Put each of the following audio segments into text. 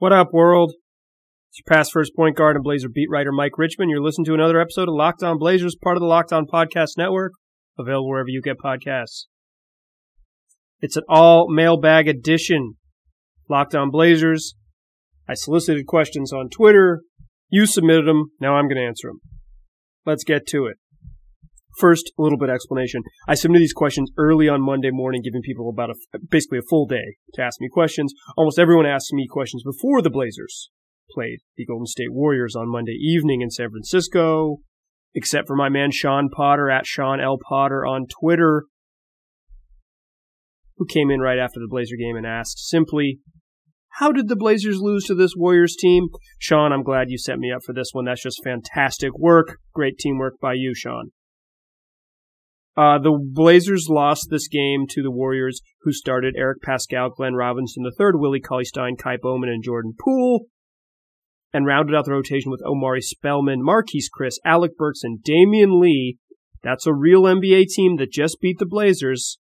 What up, world? It's your past first point guard and Blazer beat writer Mike Richman. You're listening to another episode of Locked On Blazers, part of the Locked On Podcast Network, available wherever you get podcasts. It's an all mailbag edition. Locked On Blazers. I solicited questions on Twitter. You submitted them. Now I'm going to answer them. Let's get to it. First, a little bit of explanation. I submitted these questions early on Monday morning, giving people about a, basically a full day to ask me questions. Almost everyone asked me questions before the Blazers played the Golden State Warriors on Monday evening in San Francisco, except for my man Sean Potter at Sean L. Potter on Twitter, who came in right after the Blazer game and asked simply, how did the Blazers lose to this Warriors team? Sean, I'm glad you set me up for this one. That's just fantastic work. Great teamwork by you, Sean. Uh, the Blazers lost this game to the Warriors, who started Eric Paschall, Glenn Robinson III, Willie Cauley Stein, Ky Bowman, and Jordan Poole, and rounded out the rotation with Omari Spellman, Marquese Chriss, Alec Burks, and Damion Lee. That's a real NBA team that just beat the Blazers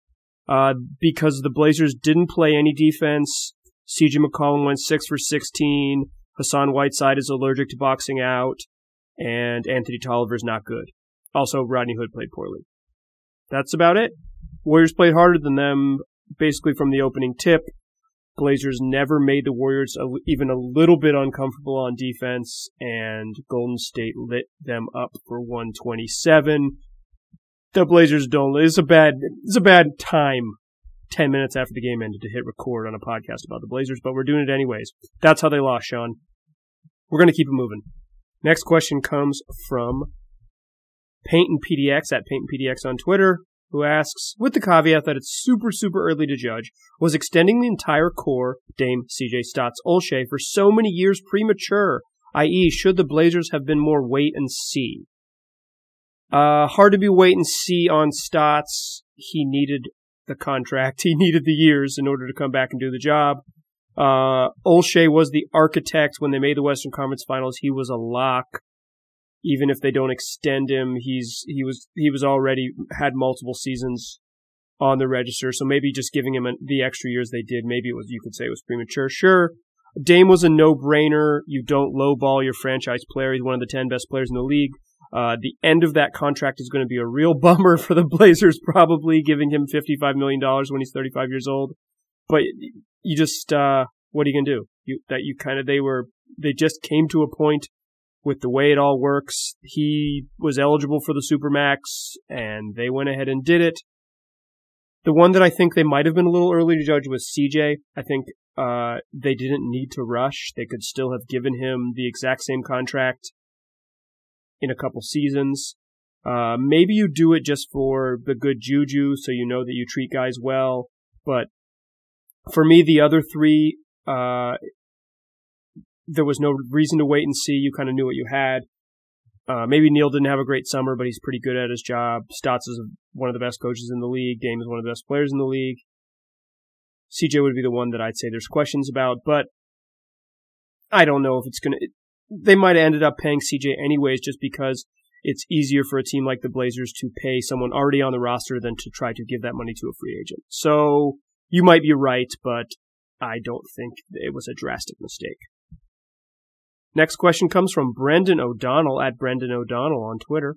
uh, because the Blazers didn't play any defense. CJ McCollum went 6 for 16. Hassan Whiteside is allergic to boxing out. And Anthony Tolliver is not good. Also, Rodney Hood played poorly that's about it. Warriors played harder than them basically from the opening tip. Blazers never made the Warriors even a little bit uncomfortable on defense, and Golden State lit them up for 127. The Blazers don't. It's a bad. It's a bad time. Ten minutes after the game ended to hit record on a podcast about the Blazers, but we're doing it anyways. That's how they lost, Sean. We're gonna keep it moving. Next question comes from Paint and PDX at Paint and PDX on Twitter, who asks, with the caveat that it's super, super early to judge, was extending the entire core, Dame CJ Stotts Olshey for so many years premature? I.e., should the Blazers have been more wait and see? Uh, hard to be wait and see on Stotts. He needed the contract. He needed the years in order to come back and do the job. Uh, Olshey was the architect when they made the Western Conference Finals. He was a lock even if they don't extend him, he's he was he was already had multiple seasons on the register. So maybe just giving him the extra years they did, maybe it was you could say it was premature. Sure, Dame was a no brainer. You don't lowball your franchise player. He's one of the ten best players in the league. Uh, the end of that contract is going to be a real bummer for the Blazers, probably giving him $55 million when he's 35 years old. But you just, uh, what are you going to do? You, that you kind of, they were, they just came to a point with the way it all works, he was eligible for the Supermax, and they went ahead and did it. The one that I think they might have been a little early to judge was CJ. I think uh, they didn't need to rush. They could still have given him the exact same contract in a couple seasons. Uh, maybe you do it just for the good juju, so you know that you treat guys well. But for me, the other three, uh, there was no reason to wait and see. You kind of knew what you had. Uh, maybe Neil didn't have a great summer, but he's pretty good at his job. Stotts is one of the best coaches in the league. Dame is one of the best players in the league. CJ would be the one that I'd say there's questions about, but I don't know if it's going to. They might have ended up paying CJ anyways, just because it's easier for a team like the Blazers to pay someone already on the roster than to try to give that money to a free agent. So you might be right, but I don't think it was a drastic mistake. Next question comes from Brendan O'Donnell at Brendan O'Donnell on Twitter.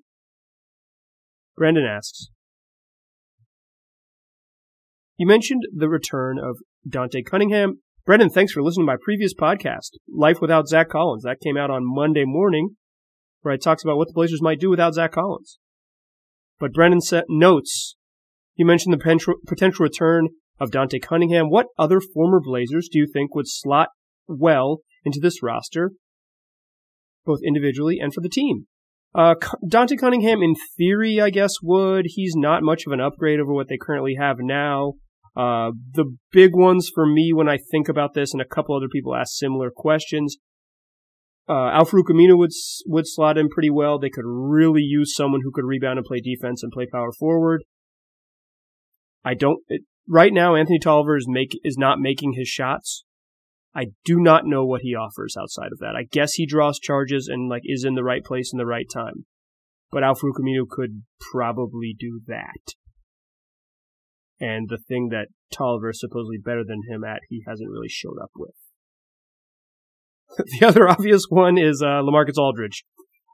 Brendan asks, You mentioned the return of Dante Cunningham. Brendan, thanks for listening to my previous podcast, Life Without Zach Collins. That came out on Monday morning, where I talks about what the Blazers might do without Zach Collins. But Brendan set notes. You mentioned the potential return of Dante Cunningham. What other former Blazers do you think would slot well into this roster both individually and for the team. Uh, Dante Cunningham, in theory, I guess would. He's not much of an upgrade over what they currently have now. Uh, the big ones for me when I think about this, and a couple other people ask similar questions. Uh, Aminu would would slot in pretty well. They could really use someone who could rebound and play defense and play power forward. I don't it, right now. Anthony Tolliver is make is not making his shots. I do not know what he offers outside of that. I guess he draws charges and like is in the right place in the right time. But Al-Farouq Aminu could probably do that. And the thing that Tolliver is supposedly better than him at, he hasn't really showed up with. the other obvious one is uh, Lamarcus Aldridge.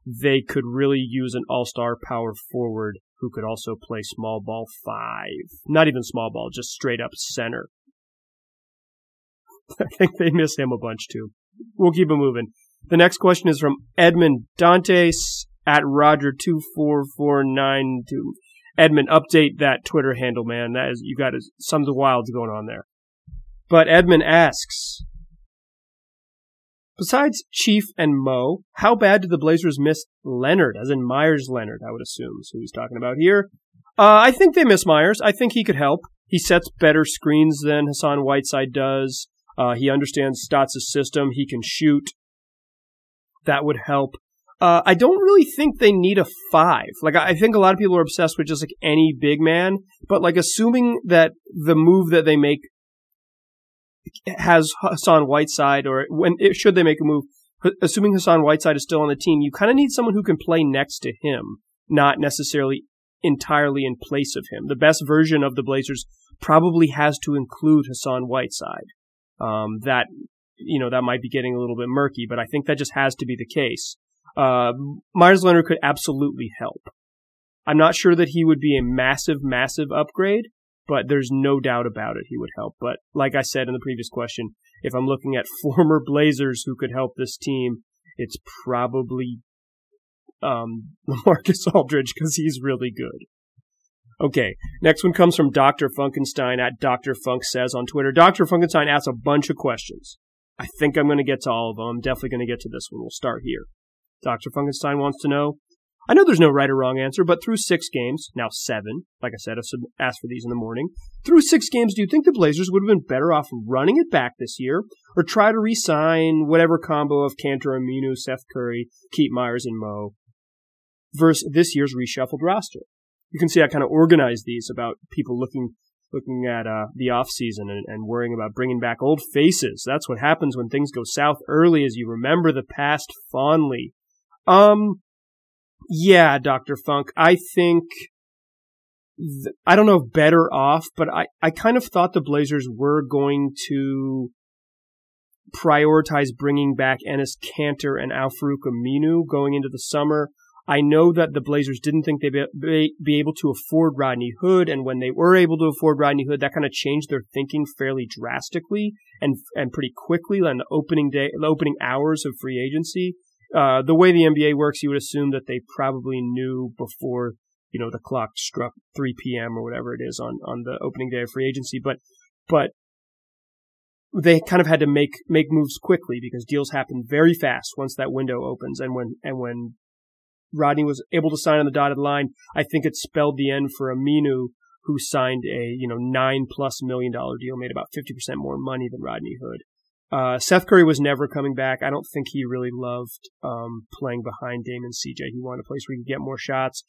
They could really use an all-star power forward who could also play small ball five. Not even small ball, just straight up center. I think they miss him a bunch too. We'll keep it moving. The next question is from Edmund Dantes at Roger24492. Edmund, update that Twitter handle, man. That is, you got something wilds going on there. But Edmund asks, besides Chief and Mo, how bad did the Blazers miss Leonard, as in Meyers Leonard, I would assume is who he's talking about here. Uh, I think they miss Meyers. I think he could help. He sets better screens than Hassan Whiteside does. Uh, he understands Stotts' system. He can shoot. That would help. Uh, I don't really think they need a five. Like, I think a lot of people are obsessed with just like any big man, but like assuming that the move that they make has Hassan Whiteside, or when should they make a move, assuming Hassan Whiteside is still on the team, you kind of need someone who can play next to him, not necessarily entirely in place of him. The best version of the Blazers probably has to include Hassan Whiteside. Um, that you know that might be getting a little bit murky, but I think that just has to be the case. Uh, Meyers Leonard could absolutely help. I'm not sure that he would be a massive, massive upgrade, but there's no doubt about it he would help. But like I said in the previous question, if I'm looking at former Blazers who could help this team, it's probably um, Marcus Aldridge because he's really good. Okay, next one comes from Dr. Funkenstein at Dr. Funk Says on Twitter. Dr. Funkenstein asks a bunch of questions. I think I'm going to get to all of them. I'm definitely going to get to this one. We'll start here. Dr. Funkenstein wants to know I know there's no right or wrong answer, but through six games, now seven, like I said, I asked for these in the morning. Through six games, do you think the Blazers would have been better off running it back this year, or try to re-sign whatever combo of Kanter, Aminu, Seth Curry, Keith Meyers, and Mo, versus this year's reshuffled roster? You can see I kind of organized these about people looking looking at uh, the off season and, and worrying about bringing back old faces. That's what happens when things go south early, as you remember the past fondly. Um, yeah, Dr. Funk. I think, th- I don't know if better off, but I, I kind of thought the Blazers were going to prioritize bringing back Enes Kanter and Al-Farouq Aminu going into the summer. I know that the Blazers didn't think they'd be, be able to afford Rodney Hood, and when they were able to afford Rodney Hood, that kind of changed their thinking fairly drastically and and pretty quickly on the opening day, the opening hours of free agency. Uh, the way the NBA works, you would assume that they probably knew before, you know, the clock struck 3 p.m. or whatever it is on, on the opening day of free agency. But, but they kind of had to make, make moves quickly because deals happen very fast once that window opens. And when, and when Rodney was able to sign on the dotted line, I think it spelled the end for Aminu, who signed a, you know, nine plus million dollar deal, made about 50% more money than Rodney Hood. Uh, Seth Curry was never coming back. I don't think he really loved um, playing behind Damon CJ. He wanted a place where he could get more shots.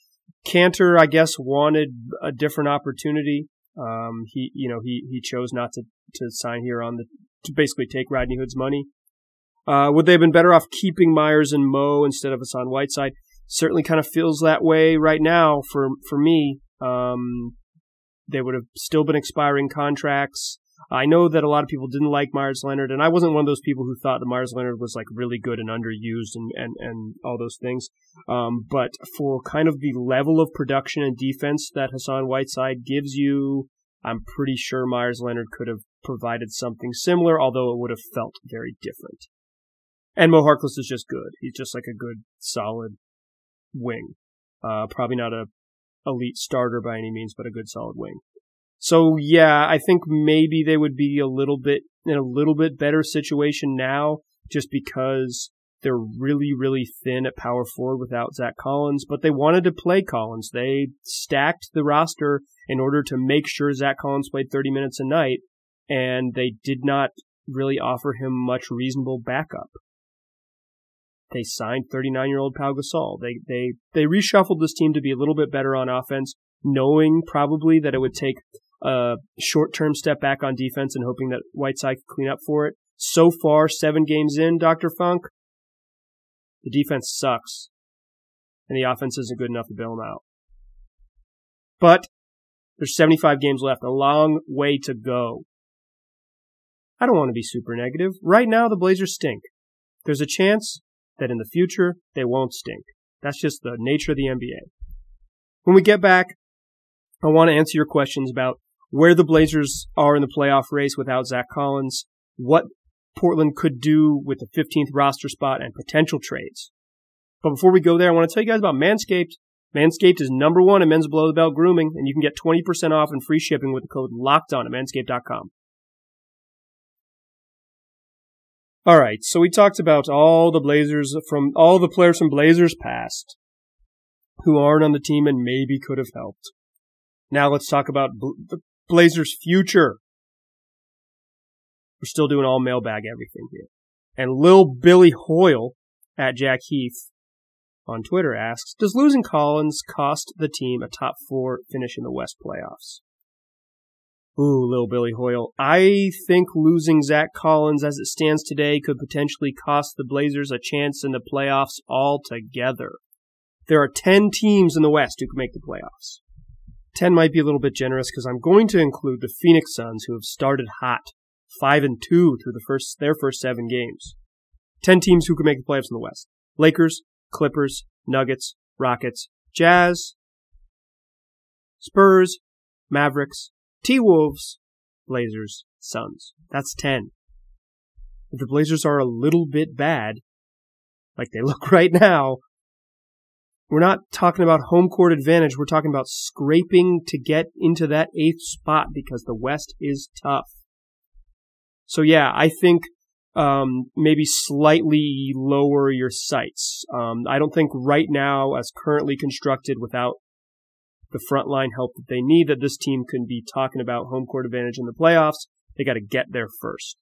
Kanter, I guess, wanted a different opportunity. Um, he, you know, he he chose not to to sign here on the to basically take Rodney Hood's money. Uh, would they have been better off keeping Meyers and Mo instead of Hassan Whiteside? Certainly, kind of feels that way right now for for me. Um, they would have still been expiring contracts. I know that a lot of people didn't like Meyers Leonard, and I wasn't one of those people who thought that Meyers Leonard was like really good and underused and, and, and all those things. Um, but for kind of the level of production and defense that Hassan Whiteside gives you, I'm pretty sure Meyers Leonard could have provided something similar, although it would have felt very different. And Mo Harkless is just good. He's just like a good, solid wing. Uh, probably not a elite starter by any means, but a good, solid wing. So yeah, I think maybe they would be a little bit in a little bit better situation now just because they're really, really thin at power forward without Zach Collins, but they wanted to play Collins. They stacked the roster in order to make sure Zach Collins played 30 minutes a night, and they did not really offer him much reasonable backup. They signed 39 year old Pau Gasol. They, they, they reshuffled this team to be a little bit better on offense, knowing probably that it would take a short term step back on defense and hoping that Whiteside could clean up for it. So far, seven games in, Dr. Funk, the defense sucks. And the offense isn't good enough to bail them out. But there's 75 games left, a long way to go. I don't want to be super negative. Right now, the Blazers stink. there's a chance that in the future they won't stink. That's just the nature of the NBA. When we get back, I want to answer your questions about where the Blazers are in the playoff race without Zach Collins, what Portland could do with the 15th roster spot, and potential trades. But before we go there, I want to tell you guys about Manscaped. Manscaped is number one in men's below the belt grooming, and you can get 20% off and free shipping with the code LOCKEDON at manscaped.com. All right, so we talked about all the Blazers from all the players from Blazers past who aren't on the team and maybe could have helped. Now let's talk about the Blazers' future. We're still doing all mailbag everything here. And Lil Billy Hoyle at Jack Heath on Twitter asks, does losing Collins cost the team a top four finish in the West playoffs? Ooh, Lil Billy Hoyle. I think losing Zach Collins as it stands today could potentially cost the Blazers a chance in the playoffs altogether. There are 10 teams in the West who can make the playoffs. 10 might be a little bit generous because I'm going to include the Phoenix Suns who have started hot, 5 and 2 through the first their first 7 games. 10 teams who can make the playoffs in the West. Lakers, Clippers, Nuggets, Rockets, Jazz, Spurs, Mavericks, T-Wolves, Blazers, Suns. That's 10. If the Blazers are a little bit bad, like they look right now, we're not talking about home court advantage. We're talking about scraping to get into that eighth spot because the West is tough. So yeah, I think um, maybe slightly lower your sights. Um, I don't think right now, as currently constructed, without the frontline help that they need, that this team can be talking about home court advantage in the playoffs. They got to get there first.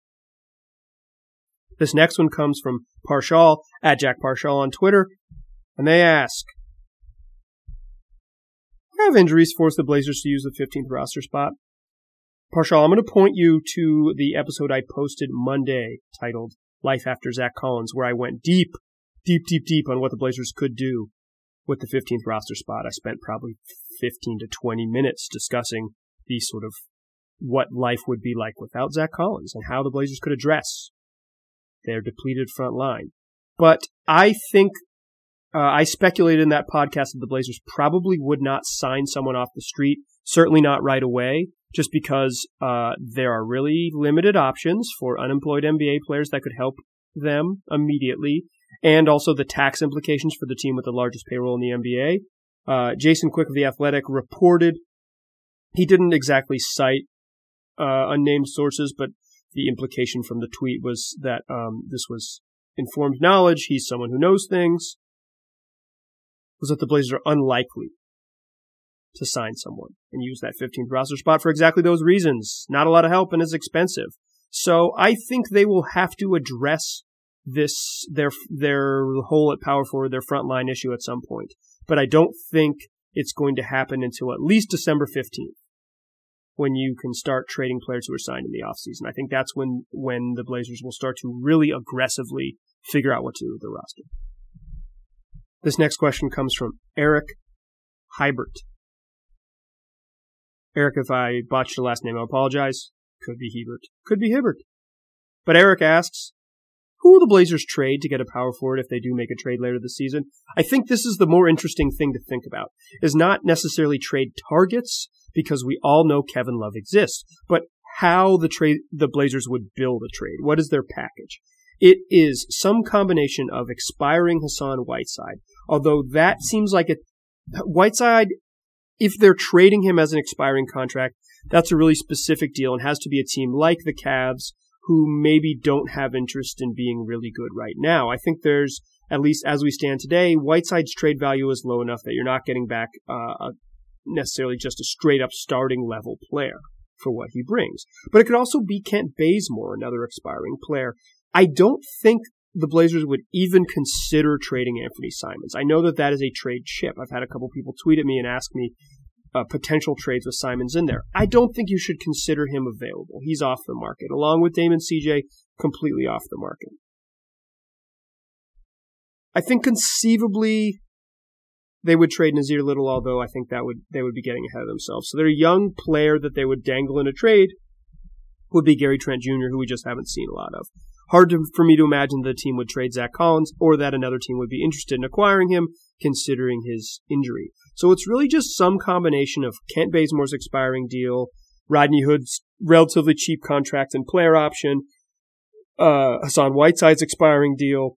This next one comes from Parshall at Jack Parshall on Twitter, and they ask, have injuries forced the Blazers to use the 15th roster spot? Parshall, I'm going to point you to the episode I posted Monday titled Life After Zach Collins, where I went deep, deep, deep, deep on what the Blazers could do with the 15th roster spot. I spent probably 15 to 20 minutes discussing the sort of what life would be like without Zach Collins and how the Blazers could address their depleted front line. But I think uh, I speculated in that podcast that the Blazers probably would not sign someone off the street, certainly not right away, just because uh, there are really limited options for unemployed NBA players that could help them immediately, and also the tax implications for the team with the largest payroll in the NBA. Uh, Jason Quick of The Athletic reported he didn't exactly cite uh, unnamed sources, but the implication from the tweet was that um, this was informed knowledge. He's someone who knows things was that the Blazers are unlikely to sign someone and use that 15th roster spot for exactly those reasons. Not a lot of help and is expensive. So I think they will have to address this their their hole at power forward, their front line issue at some point. But I don't think it's going to happen until at least December 15th when you can start trading players who are signed in the offseason. I think that's when when the Blazers will start to really aggressively figure out what to do with the roster. This next question comes from Eric Hybert. Eric, if I botched your last name, I apologize. Could be Hebert. Could be Hibbert. But Eric asks, who will the Blazers trade to get a power forward if they do make a trade later this season? I think this is the more interesting thing to think about, is not necessarily trade targets, because we all know Kevin Love exists, but how the trade, the Blazers would build a trade. What is their package? It is some combination of expiring Hassan Whiteside, although that seems like a Whiteside, if they're trading him as an expiring contract, that's a really specific deal and has to be a team like the Cavs who maybe don't have interest in being really good right now. I think there's, at least as we stand today, Whiteside's trade value is low enough that you're not getting back uh, necessarily just a straight up starting level player for what he brings. But it could also be Kent Bazemore, another expiring player. I don't think the Blazers would even consider trading Anthony Simons. I know that that is a trade chip. I've had a couple people tweet at me and ask me uh, potential trades with Simons in there. I don't think you should consider him available. He's off the market, along with Damon CJ, completely off the market. I think conceivably they would trade Nassir Little, although I think that would they would be getting ahead of themselves. So their young player that they would dangle in a trade would be Gary Trent Jr., who we just haven't seen a lot of. Hard to, for me to imagine the team would trade Zach Collins or that another team would be interested in acquiring him, considering his injury. So it's really just some combination of Kent Bazemore's expiring deal, Rodney Hood's relatively cheap contract and player option, uh, Hassan Whiteside's expiring deal,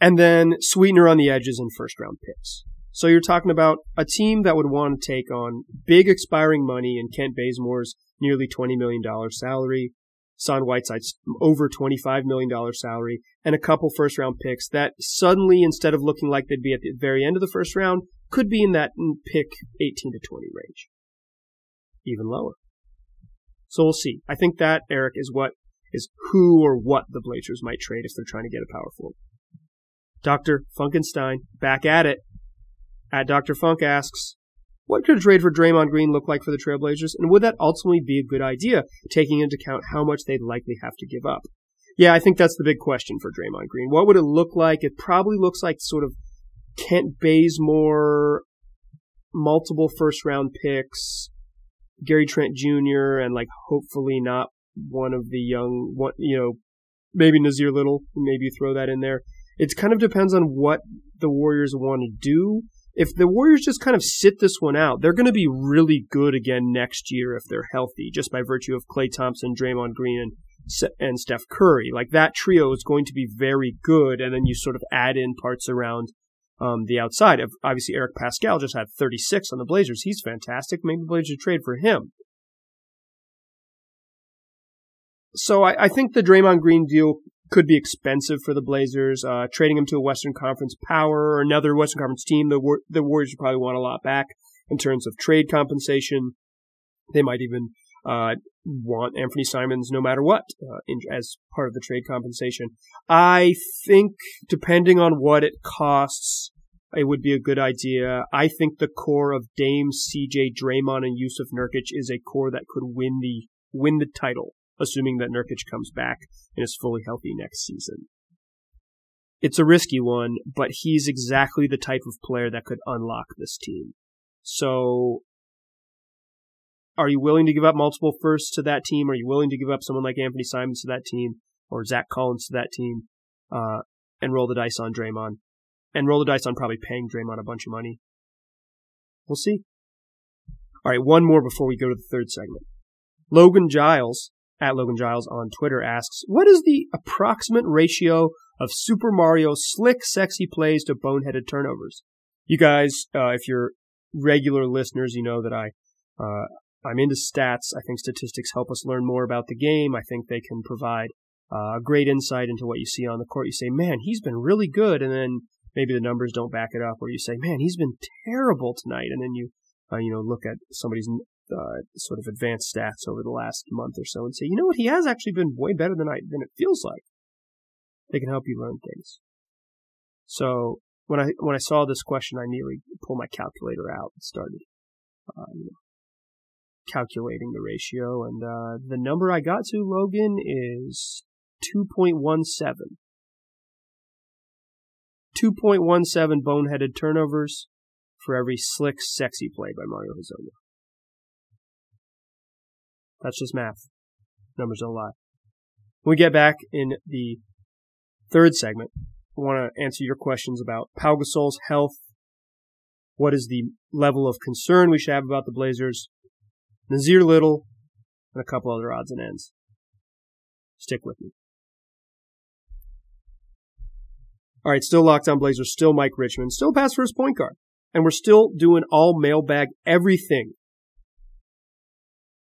and then sweetener on the edges and first round picks. So you're talking about a team that would want to take on big expiring money in Kent Bazemore's nearly $20 million salary, Son Whiteside's over $25 million salary, and a couple first round picks that suddenly, instead of looking like they'd be at the very end of the first round, could be in that pick 18 to 20 range. Even lower. So we'll see. I think that, Eric, is what is who or what the Blazers might trade if they're trying to get a power forward. Dr. Funkenstein, back at it. At Dr. Funk asks, what could a trade for Draymond Green look like for the Trailblazers, and would that ultimately be a good idea, taking into account how much they'd likely have to give up? Yeah, I think that's the big question for Draymond Green. What would it look like? It probably looks like sort of Kent Bazemore, multiple first round picks, Gary Trent Jr., and like hopefully not one of the young, what you know, maybe Nassir Little, maybe throw that in there. It kind of depends on what the Warriors want to do if the Warriors just kind of sit this one out, they're going to be really good again next year if they're healthy, just by virtue of Klay Thompson, Draymond Green, and and Steph Curry. Like that trio is going to be very good, and then you sort of add in parts around um, the outside. Obviously, Eric Paschall just had 36 on the Blazers. He's fantastic. Maybe the Blazers trade for him. So I, I think the Draymond Green deal could be expensive for the Blazers. Uh, trading him to a Western Conference power or another Western Conference team, the the Warriors would probably want a lot back in terms of trade compensation. They might even uh, want Anthony Simons no matter what uh, in, as part of the trade compensation. I think depending on what it costs, it would be a good idea. I think the core of Dame, CJ, Draymond, and Jusuf Nurkic is a core that could win the win the title assuming that Nurkic comes back and is fully healthy next season. It's a risky one, but he's exactly the type of player that could unlock this team. So, are you willing to give up multiple firsts to that team? Are you willing to give up someone like Anthony Simons to that team or Zach Collins to that team uh, and roll the dice on Draymond? And roll the dice on probably paying Draymond a bunch of money. We'll see. All right, one more before we go to the third segment. Logan Giles at Logan Giles on Twitter asks, what is the approximate ratio of Super Mario slick, sexy plays to boneheaded turnovers? You guys, uh, if you're regular listeners, you know that I, uh, I'm into stats. I think statistics help us learn more about the game. I think they can provide uh, great insight into what you see on the court. You say, man, he's been really good. And then maybe the numbers don't back it up, or you say, man, he's been terrible tonight. And then you, uh, you know, look at somebody's uh, sort of advanced stats over the last month or so and say, you know what, he has actually been way better than I than it feels like. They can help you learn things. So when I when I saw this question, I nearly pulled my calculator out and started uh, calculating the ratio, and uh, the number I got to Logan is two point one seven. 2.17 boneheaded turnovers for every slick, sexy play by Mario Hezonja. That's just math. Numbers don't lie. When we get back in the third segment, I want to answer your questions about Pau Gasol's health. What is the level of concern we should have about the Blazers? Nassir Little, and a couple other odds and ends. Stick with me. All right, still locked on Blazers, still Mike Richman, still pass first point guard. And we're still doing all mailbag everything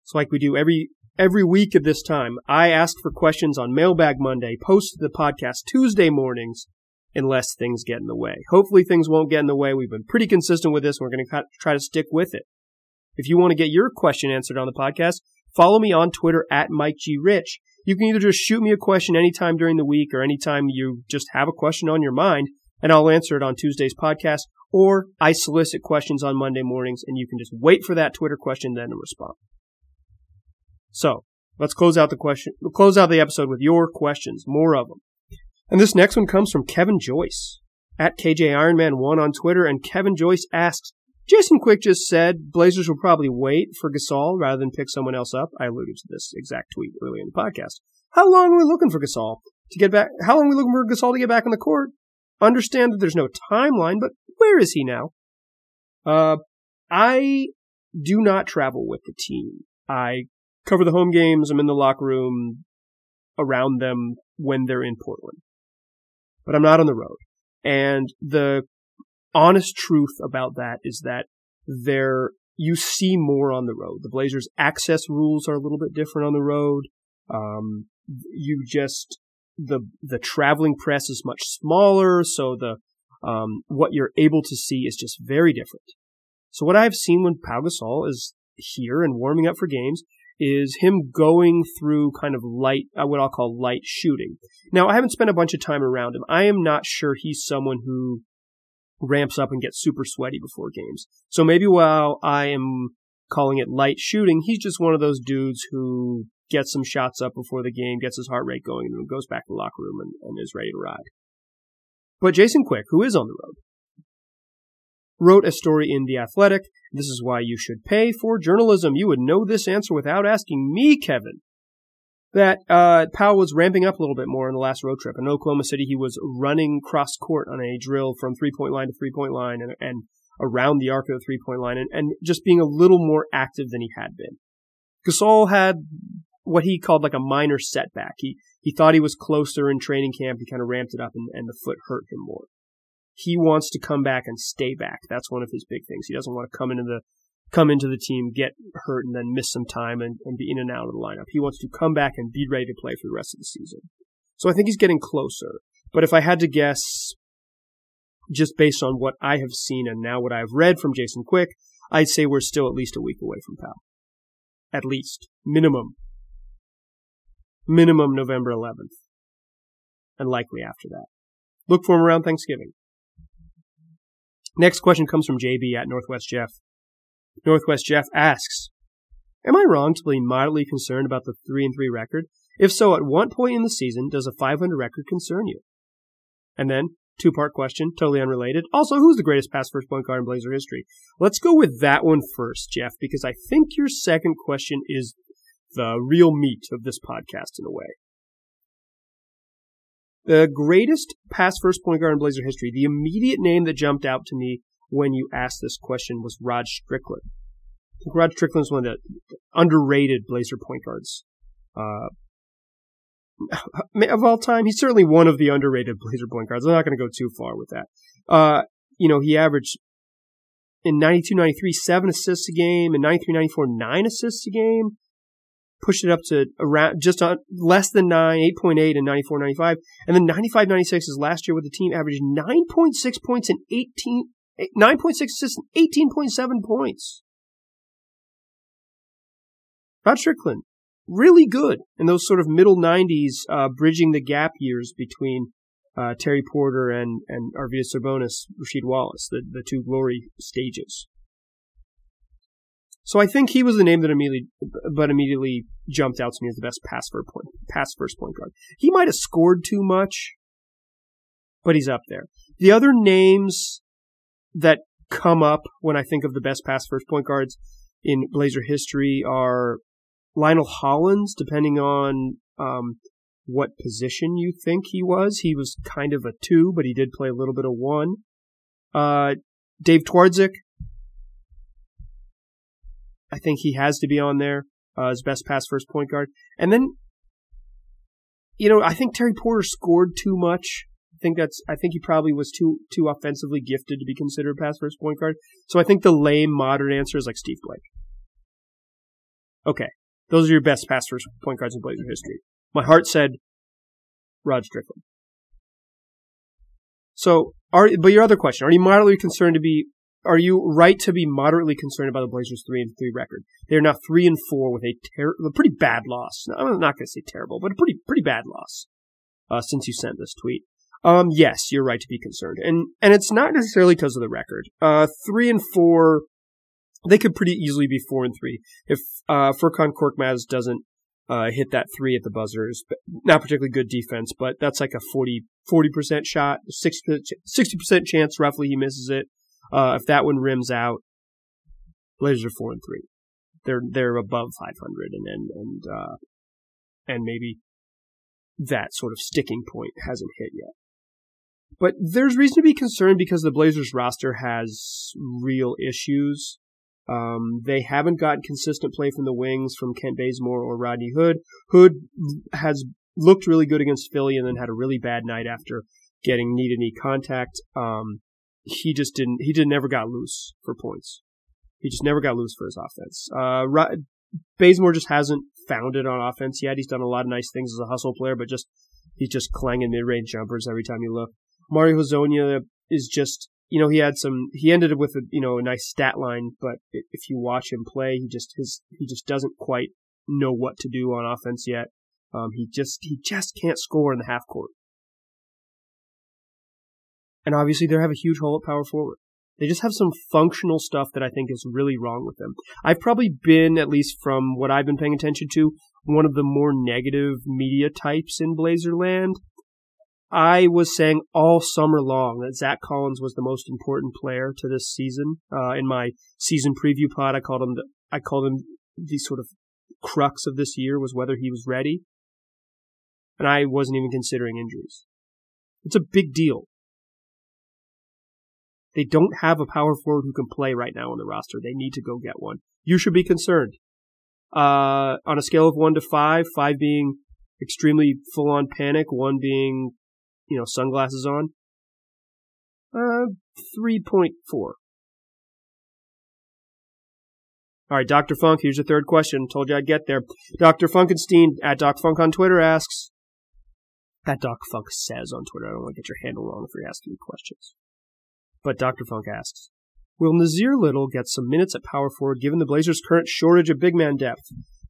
it's like we do every every week at this time. I ask for questions on Mailbag Monday, post the podcast Tuesday mornings, unless things get in the way. Hopefully, things won't get in the way. We've been pretty consistent with this. We're going to try to stick with it. If you want to get your question answered on the podcast, follow me on Twitter at Mike G. Rich. You can either just shoot me a question anytime during the week or anytime you just have a question on your mind, and I'll answer it on Tuesday's podcast, or I solicit questions on Monday mornings, and you can just wait for that Twitter question then to respond. So let's close out the question, close out the episode with your questions, more of them. And this next one comes from Kevin Joyce at KJ Ironman1 on Twitter. And Kevin Joyce asks, Jason Quick just said Blazers will probably wait for Gasol rather than pick someone else up. I alluded to this exact tweet earlier in the podcast. How long are we looking for Gasol? to get back. How long are we looking for Gasol to get back on the court? Understand that there's no timeline, but where is he now? Uh, I do not travel with the team. I cover the home games. I'm in the locker room around them when they're in Portland, but I'm not on the road. And the honest truth about that is that there you see more on the road. The Blazers' access rules are a little bit different on the road. Um, you just the the traveling press is much smaller, so the um, what you're able to see is just very different. So what I've seen when Pau Gasol is here and warming up for games is him going through kind of light, uh, what I'll call light shooting. Now, I haven't spent a bunch of time around him. I am not sure he's someone who ramps up and gets super sweaty before games. So maybe while I am calling it light shooting, he's just one of those dudes who gets some shots up before the game, gets his heart rate going, and goes back to the locker room and, and is ready to ride. But Jason Quick, who is on the road, wrote a story in The Athletic. This is why you should pay for journalism. You would know this answer without asking me, Kevin. That uh, Powell was ramping up a little bit more in the last road trip. In Oklahoma City, he was running cross court on a drill from three point line to three point line and, and around the arc of the three point line and, and just being a little more active than he had been. Gasol had what he called like a minor setback. He he thought he was closer in training camp. He kind of ramped it up, and, and the foot hurt him more. He wants to come back and stay back. That's one of his big things. He doesn't want to come into the come into the team, get hurt, and then miss some time and, and be in and out of the lineup. He wants to come back and be ready to play for the rest of the season. So I think he's getting closer. But if I had to guess, just based on what I have seen and now what I've read from Jason Quick, I'd say we're still at least a week away from Pau. At least. Minimum minimum November 11th, and likely after that. Look for him around Thanksgiving. Next question comes from JB at Northwest Jeff. Northwest Jeff asks, Am I wrong to be mildly concerned about the 3 and 3 record? If so, at what point in the season does a 500 record concern you? And then, two part question, totally unrelated. Also, who's the greatest pass first point guard in Blazer history? Let's go with that one first, Jeff, because I think your second question is the real meat of this podcast in a way. The greatest pass first point guard in Blazer history, the immediate name that jumped out to me when you asked this question was Rod Strickland. I think Rod Strickland is one of the underrated Blazer point guards. Uh, of all time, he's certainly one of the underrated Blazer point guards. I'm not going to go too far with that. Uh, you know, he averaged in 92 93, seven assists a game, in 93 94, nine assists a game pushed it up to around just on less than 9, 8.8 and 94, 95. And then 95, 96 is last year with the team averaged 9.6 points and 18, 9.6 assists and 18.7 points. Rod Strickland, really good in those sort of middle 90s, uh, bridging the gap years between uh, Terry Porter and, and Arvydas Sabonis, Rasheed Wallace, the, the two glory stages. So I think he was the name that immediately, but immediately jumped out to me as the best pass first point, pass first point guard. He might have scored too much, but he's up there. The other names that come up when I think of the best pass first point guards in Blazer history are Lionel Hollins, depending on um, what position you think he was. He was kind of a two, but he did play a little bit of one. Uh, Dave Twardzik, I think he has to be on there uh, as best pass first point guard. And then, you know, I think Terry Porter scored too much. I think that's. I think he probably was too too offensively gifted to be considered pass first point guard. So I think the lame modern answer is like Steve Blake. Okay, those are your best pass first point guards in Blazer history. My heart said Rod Strickland. So, are but your other question: Are you moderately concerned to be are you right to be moderately concerned about the Blazers' three and three record? They're now three and four with a, ter- a pretty bad loss. I'm not going to say terrible, but a pretty pretty bad loss uh, since you sent this tweet. Um, yes, you're right to be concerned, and and it's not necessarily because of the record. Uh, three and four, they could pretty easily be four and three if uh, Furkan Korkmaz doesn't uh, hit that three at the buzzers. Not particularly good defense, but that's like a 40 percent shot, 60 percent chance roughly he misses it. Uh, if that one rims out, Blazers are four and three. They're they're above 500, and and and uh, and maybe that sort of sticking point hasn't hit yet. But there's reason to be concerned because the Blazers roster has real issues. Um, they haven't gotten consistent play from the wings from Kent Bazemore or Rodney Hood. Hood has looked really good against Philly and then had a really bad night after getting knee to knee contact. Um, he just didn't, he did never got loose for points. He just never got loose for his offense. Uh, Bazemore just hasn't found it on offense yet. He's done a lot of nice things as a hustle player, but just, he's just clanging mid range jumpers every time you look. Mario Hezonja is just you know he had some he ended up with a you know a nice stat line, but if you watch him play, he just his he just doesn't quite know what to do on offense yet. Um, he just he just can't score in the half court. And obviously they have a huge hole at power forward. They just have some functional stuff that I think is really wrong with them. I've probably been, at least from what I've been paying attention to, one of the more negative media types in Blazerland. I was saying all summer long that Zach Collins was the most important player to this season. Uh, in my season preview pod, I called him the, I called him the sort of crux of this year was whether he was ready. And I wasn't even considering injuries. It's a big deal. They don't have a power forward who can play right now on the roster. They need to go get one. You should be concerned. Uh, on a scale of one to five, five being extremely full on panic, one being you know, sunglasses on? Uh, 3.4. All right, Dr. Funk, here's your third question. Told you I'd get there. Dr. Funkenstein at Doc Funk on Twitter asks, that Doc Funk says on Twitter. I don't want to get your handle wrong if you're asking me questions. But Dr. Funk asks, Will Nassir Little get some minutes at power forward given the Blazers' current shortage of big man depth?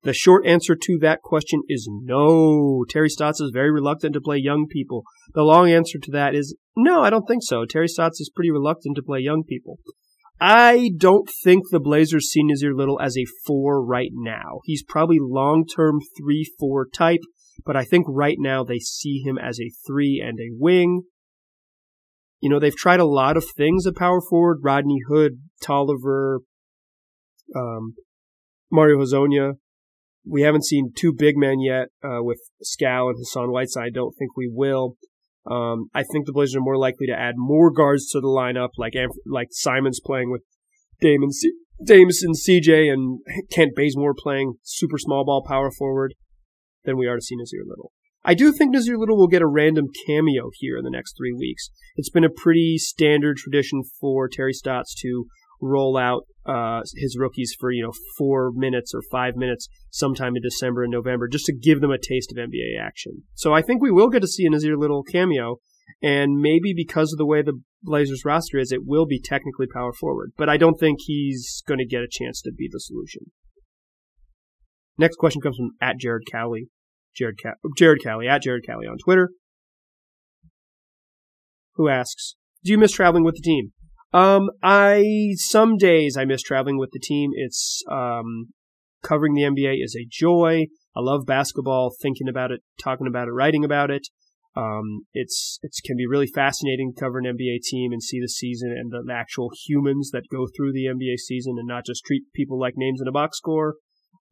The short answer to that question is no. Terry Stotts is very reluctant to play young people. The long answer to that is no, I don't think so. Terry Stotts is pretty reluctant to play young people. I don't think the Blazers see Nassir Little as a four right now. He's probably long term three four type, but I think right now they see him as a three and a wing. You know, they've tried a lot of things at power forward. Rodney Hood, Tolliver, um, Mario Hezonja we haven't seen two big men yet uh, with Skal and Hassan Whiteside. I don't think we will. Um, I think the Blazers are more likely to add more guards to the lineup, like like Simons playing with Damon C- Damon CJ and Kent Bazemore playing super small ball power forward, than we are to see Nassir Little. I do think Nassir Little will get a random cameo here in the next three weeks. It's been a pretty standard tradition for Terry Stotts to roll out uh, his rookies for you know four minutes or five minutes sometime in December and November, just to give them a taste of NBA action. So I think we will get to see a Nassir Little cameo, and maybe because of the way the Blazers roster is, it will be technically power forward. But I don't think he's going to get a chance to be the solution. Next question comes from at Jared Cowley. Jared, Ca- Jared Cowley, at Jared Cowley on Twitter, who asks, Do you miss traveling with the team? Um, I some days I miss traveling with the team. It's um, covering the NBA is a joy. I love basketball, thinking about it, talking about it, writing about it. Um, it's it can be really fascinating to cover an NBA team and see the season and the actual humans that go through the NBA season and not just treat people like names in a box score.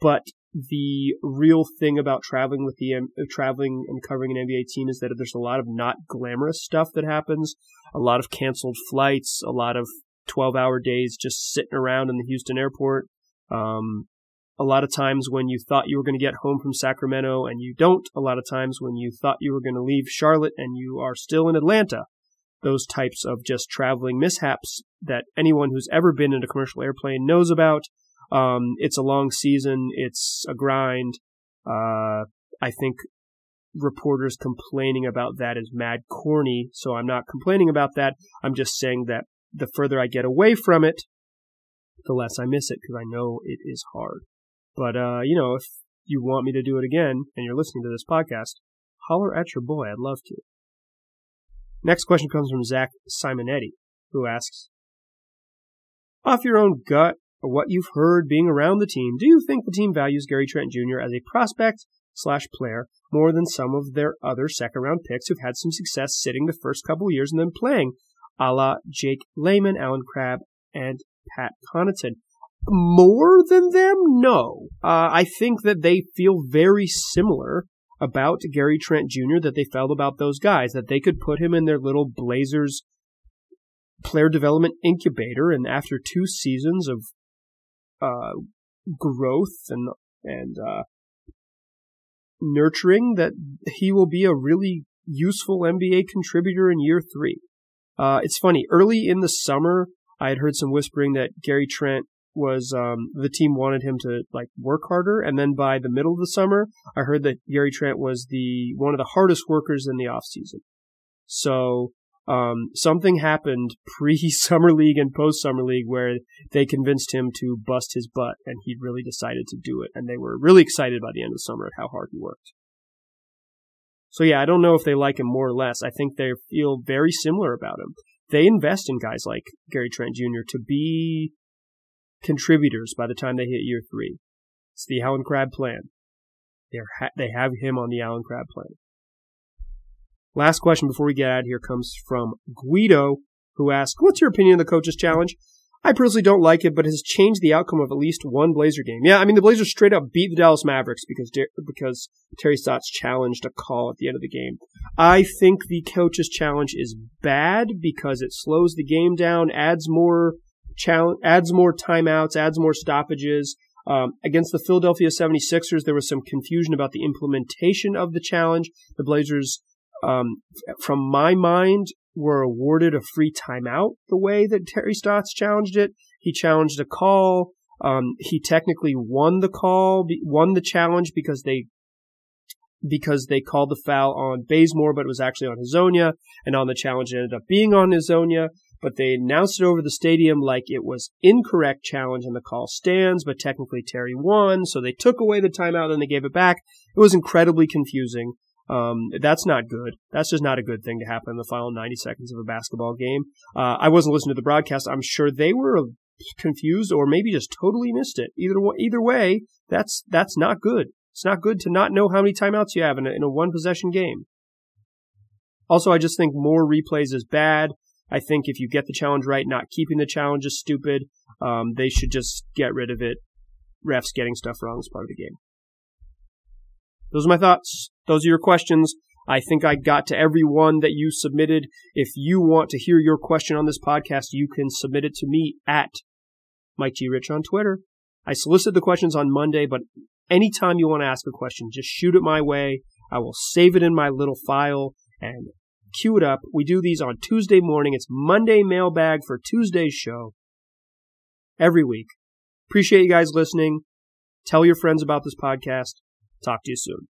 But the real thing about traveling with the uh, traveling and covering an NBA team is that there's a lot of not glamorous stuff that happens, a lot of canceled flights, a lot of 12 hour days just sitting around in the Houston airport. Um, a lot of times when you thought you were going to get home from Sacramento and you don't. A lot of times when you thought you were going to leave Charlotte and you are still in Atlanta. Those types of just traveling mishaps that anyone who's ever been in a commercial airplane knows about. Um, it's a long season. It's a grind. Uh, I think reporters complaining about that is mad corny. So I'm not complaining about that. I'm just saying that the further I get away from it, the less I miss it because I know it is hard. But, uh, you know, if you want me to do it again and you're listening to this podcast, holler at your boy. I'd love to. Next question comes from Zach Simonetti, who asks, off your own gut, or what you've heard being around the team, do you think the team values Gary Trent Jr. as a prospect slash player more than some of their other second round picks who've had some success sitting the first couple years and then playing, a la Jake Layman, Allen Crabbe, and Pat Connaughton? More than them? No. Uh, I think that they feel very similar. about Gary Trent Jr. that they felt about those guys, that they could put him in their little Blazers player development incubator, and after two seasons of uh, growth and and uh, nurturing, that he will be a really useful NBA contributor in year three. Uh, it's funny. Early in the summer, I had heard some whispering that Gary Trent was um, the team wanted him to like work harder, and then by the middle of the summer, I heard that Gary Trent was the one of the hardest workers in the off season. So um, something happened pre summer league and post summer league where they convinced him to bust his butt, and he really decided to do it, and they were really excited by the end of the summer at how hard he worked. So yeah, I don't know if they like him more or less. I think they feel very similar about him. They invest in guys like Gary Trent Jr. to be contributors by the time they hit year three. It's the Allen Crabbe plan. Ha- they have him on the Allen Crabbe plan. Last question before we get out of here comes from Guido, who asks, What's your opinion of the coaches challenge? I personally don't like it, but it has changed the outcome of at least one Blazer game. Yeah, I mean the Blazers straight up beat the Dallas Mavericks because because Terry Stotts challenged a call at the end of the game. I think the coaches challenge is bad because it slows the game down, adds more challenge, adds more timeouts, adds more stoppages. Um, against the Philadelphia 76ers, there was some confusion about the implementation of the challenge. The Blazers, um, from my mind, were awarded a free timeout the way that Terry Stotts challenged it. He challenged a call. Um, he technically won the call, won the challenge because they because they called the foul on Bazemore, but it was actually on Hezonja, and on the challenge it ended up being on Hezonja. But they announced it over the stadium like it was incorrect challenge, and the call stands. But technically Terry won, so they took away the timeout and they gave it back. It was incredibly confusing. Um, that's not good. That's just not a good thing to happen in the final 90 seconds of a basketball game. Uh, I wasn't listening to the broadcast. I'm sure they were confused or maybe just totally missed it. Either either way, that's that's not good. It's not good to not know how many timeouts you have in a, in a one possession game. Also, I just think more replays is bad. I think if you get the challenge right, not keeping the challenge is stupid. Um, they should just get rid of it. Refs getting stuff wrong is part of the game. Those are my thoughts. Those are your questions. I think I got to every one that you submitted. If you want to hear your question on this podcast, you can submit it to me at Mike G. Rich on Twitter. I solicit the questions on Monday, but anytime you want to ask a question, just shoot it my way. I will save it in my little file and queue it up. We do these on Tuesday morning. It's Monday mailbag for Tuesday's show every week. Appreciate you guys listening. Tell your friends about this podcast. Talk to you soon.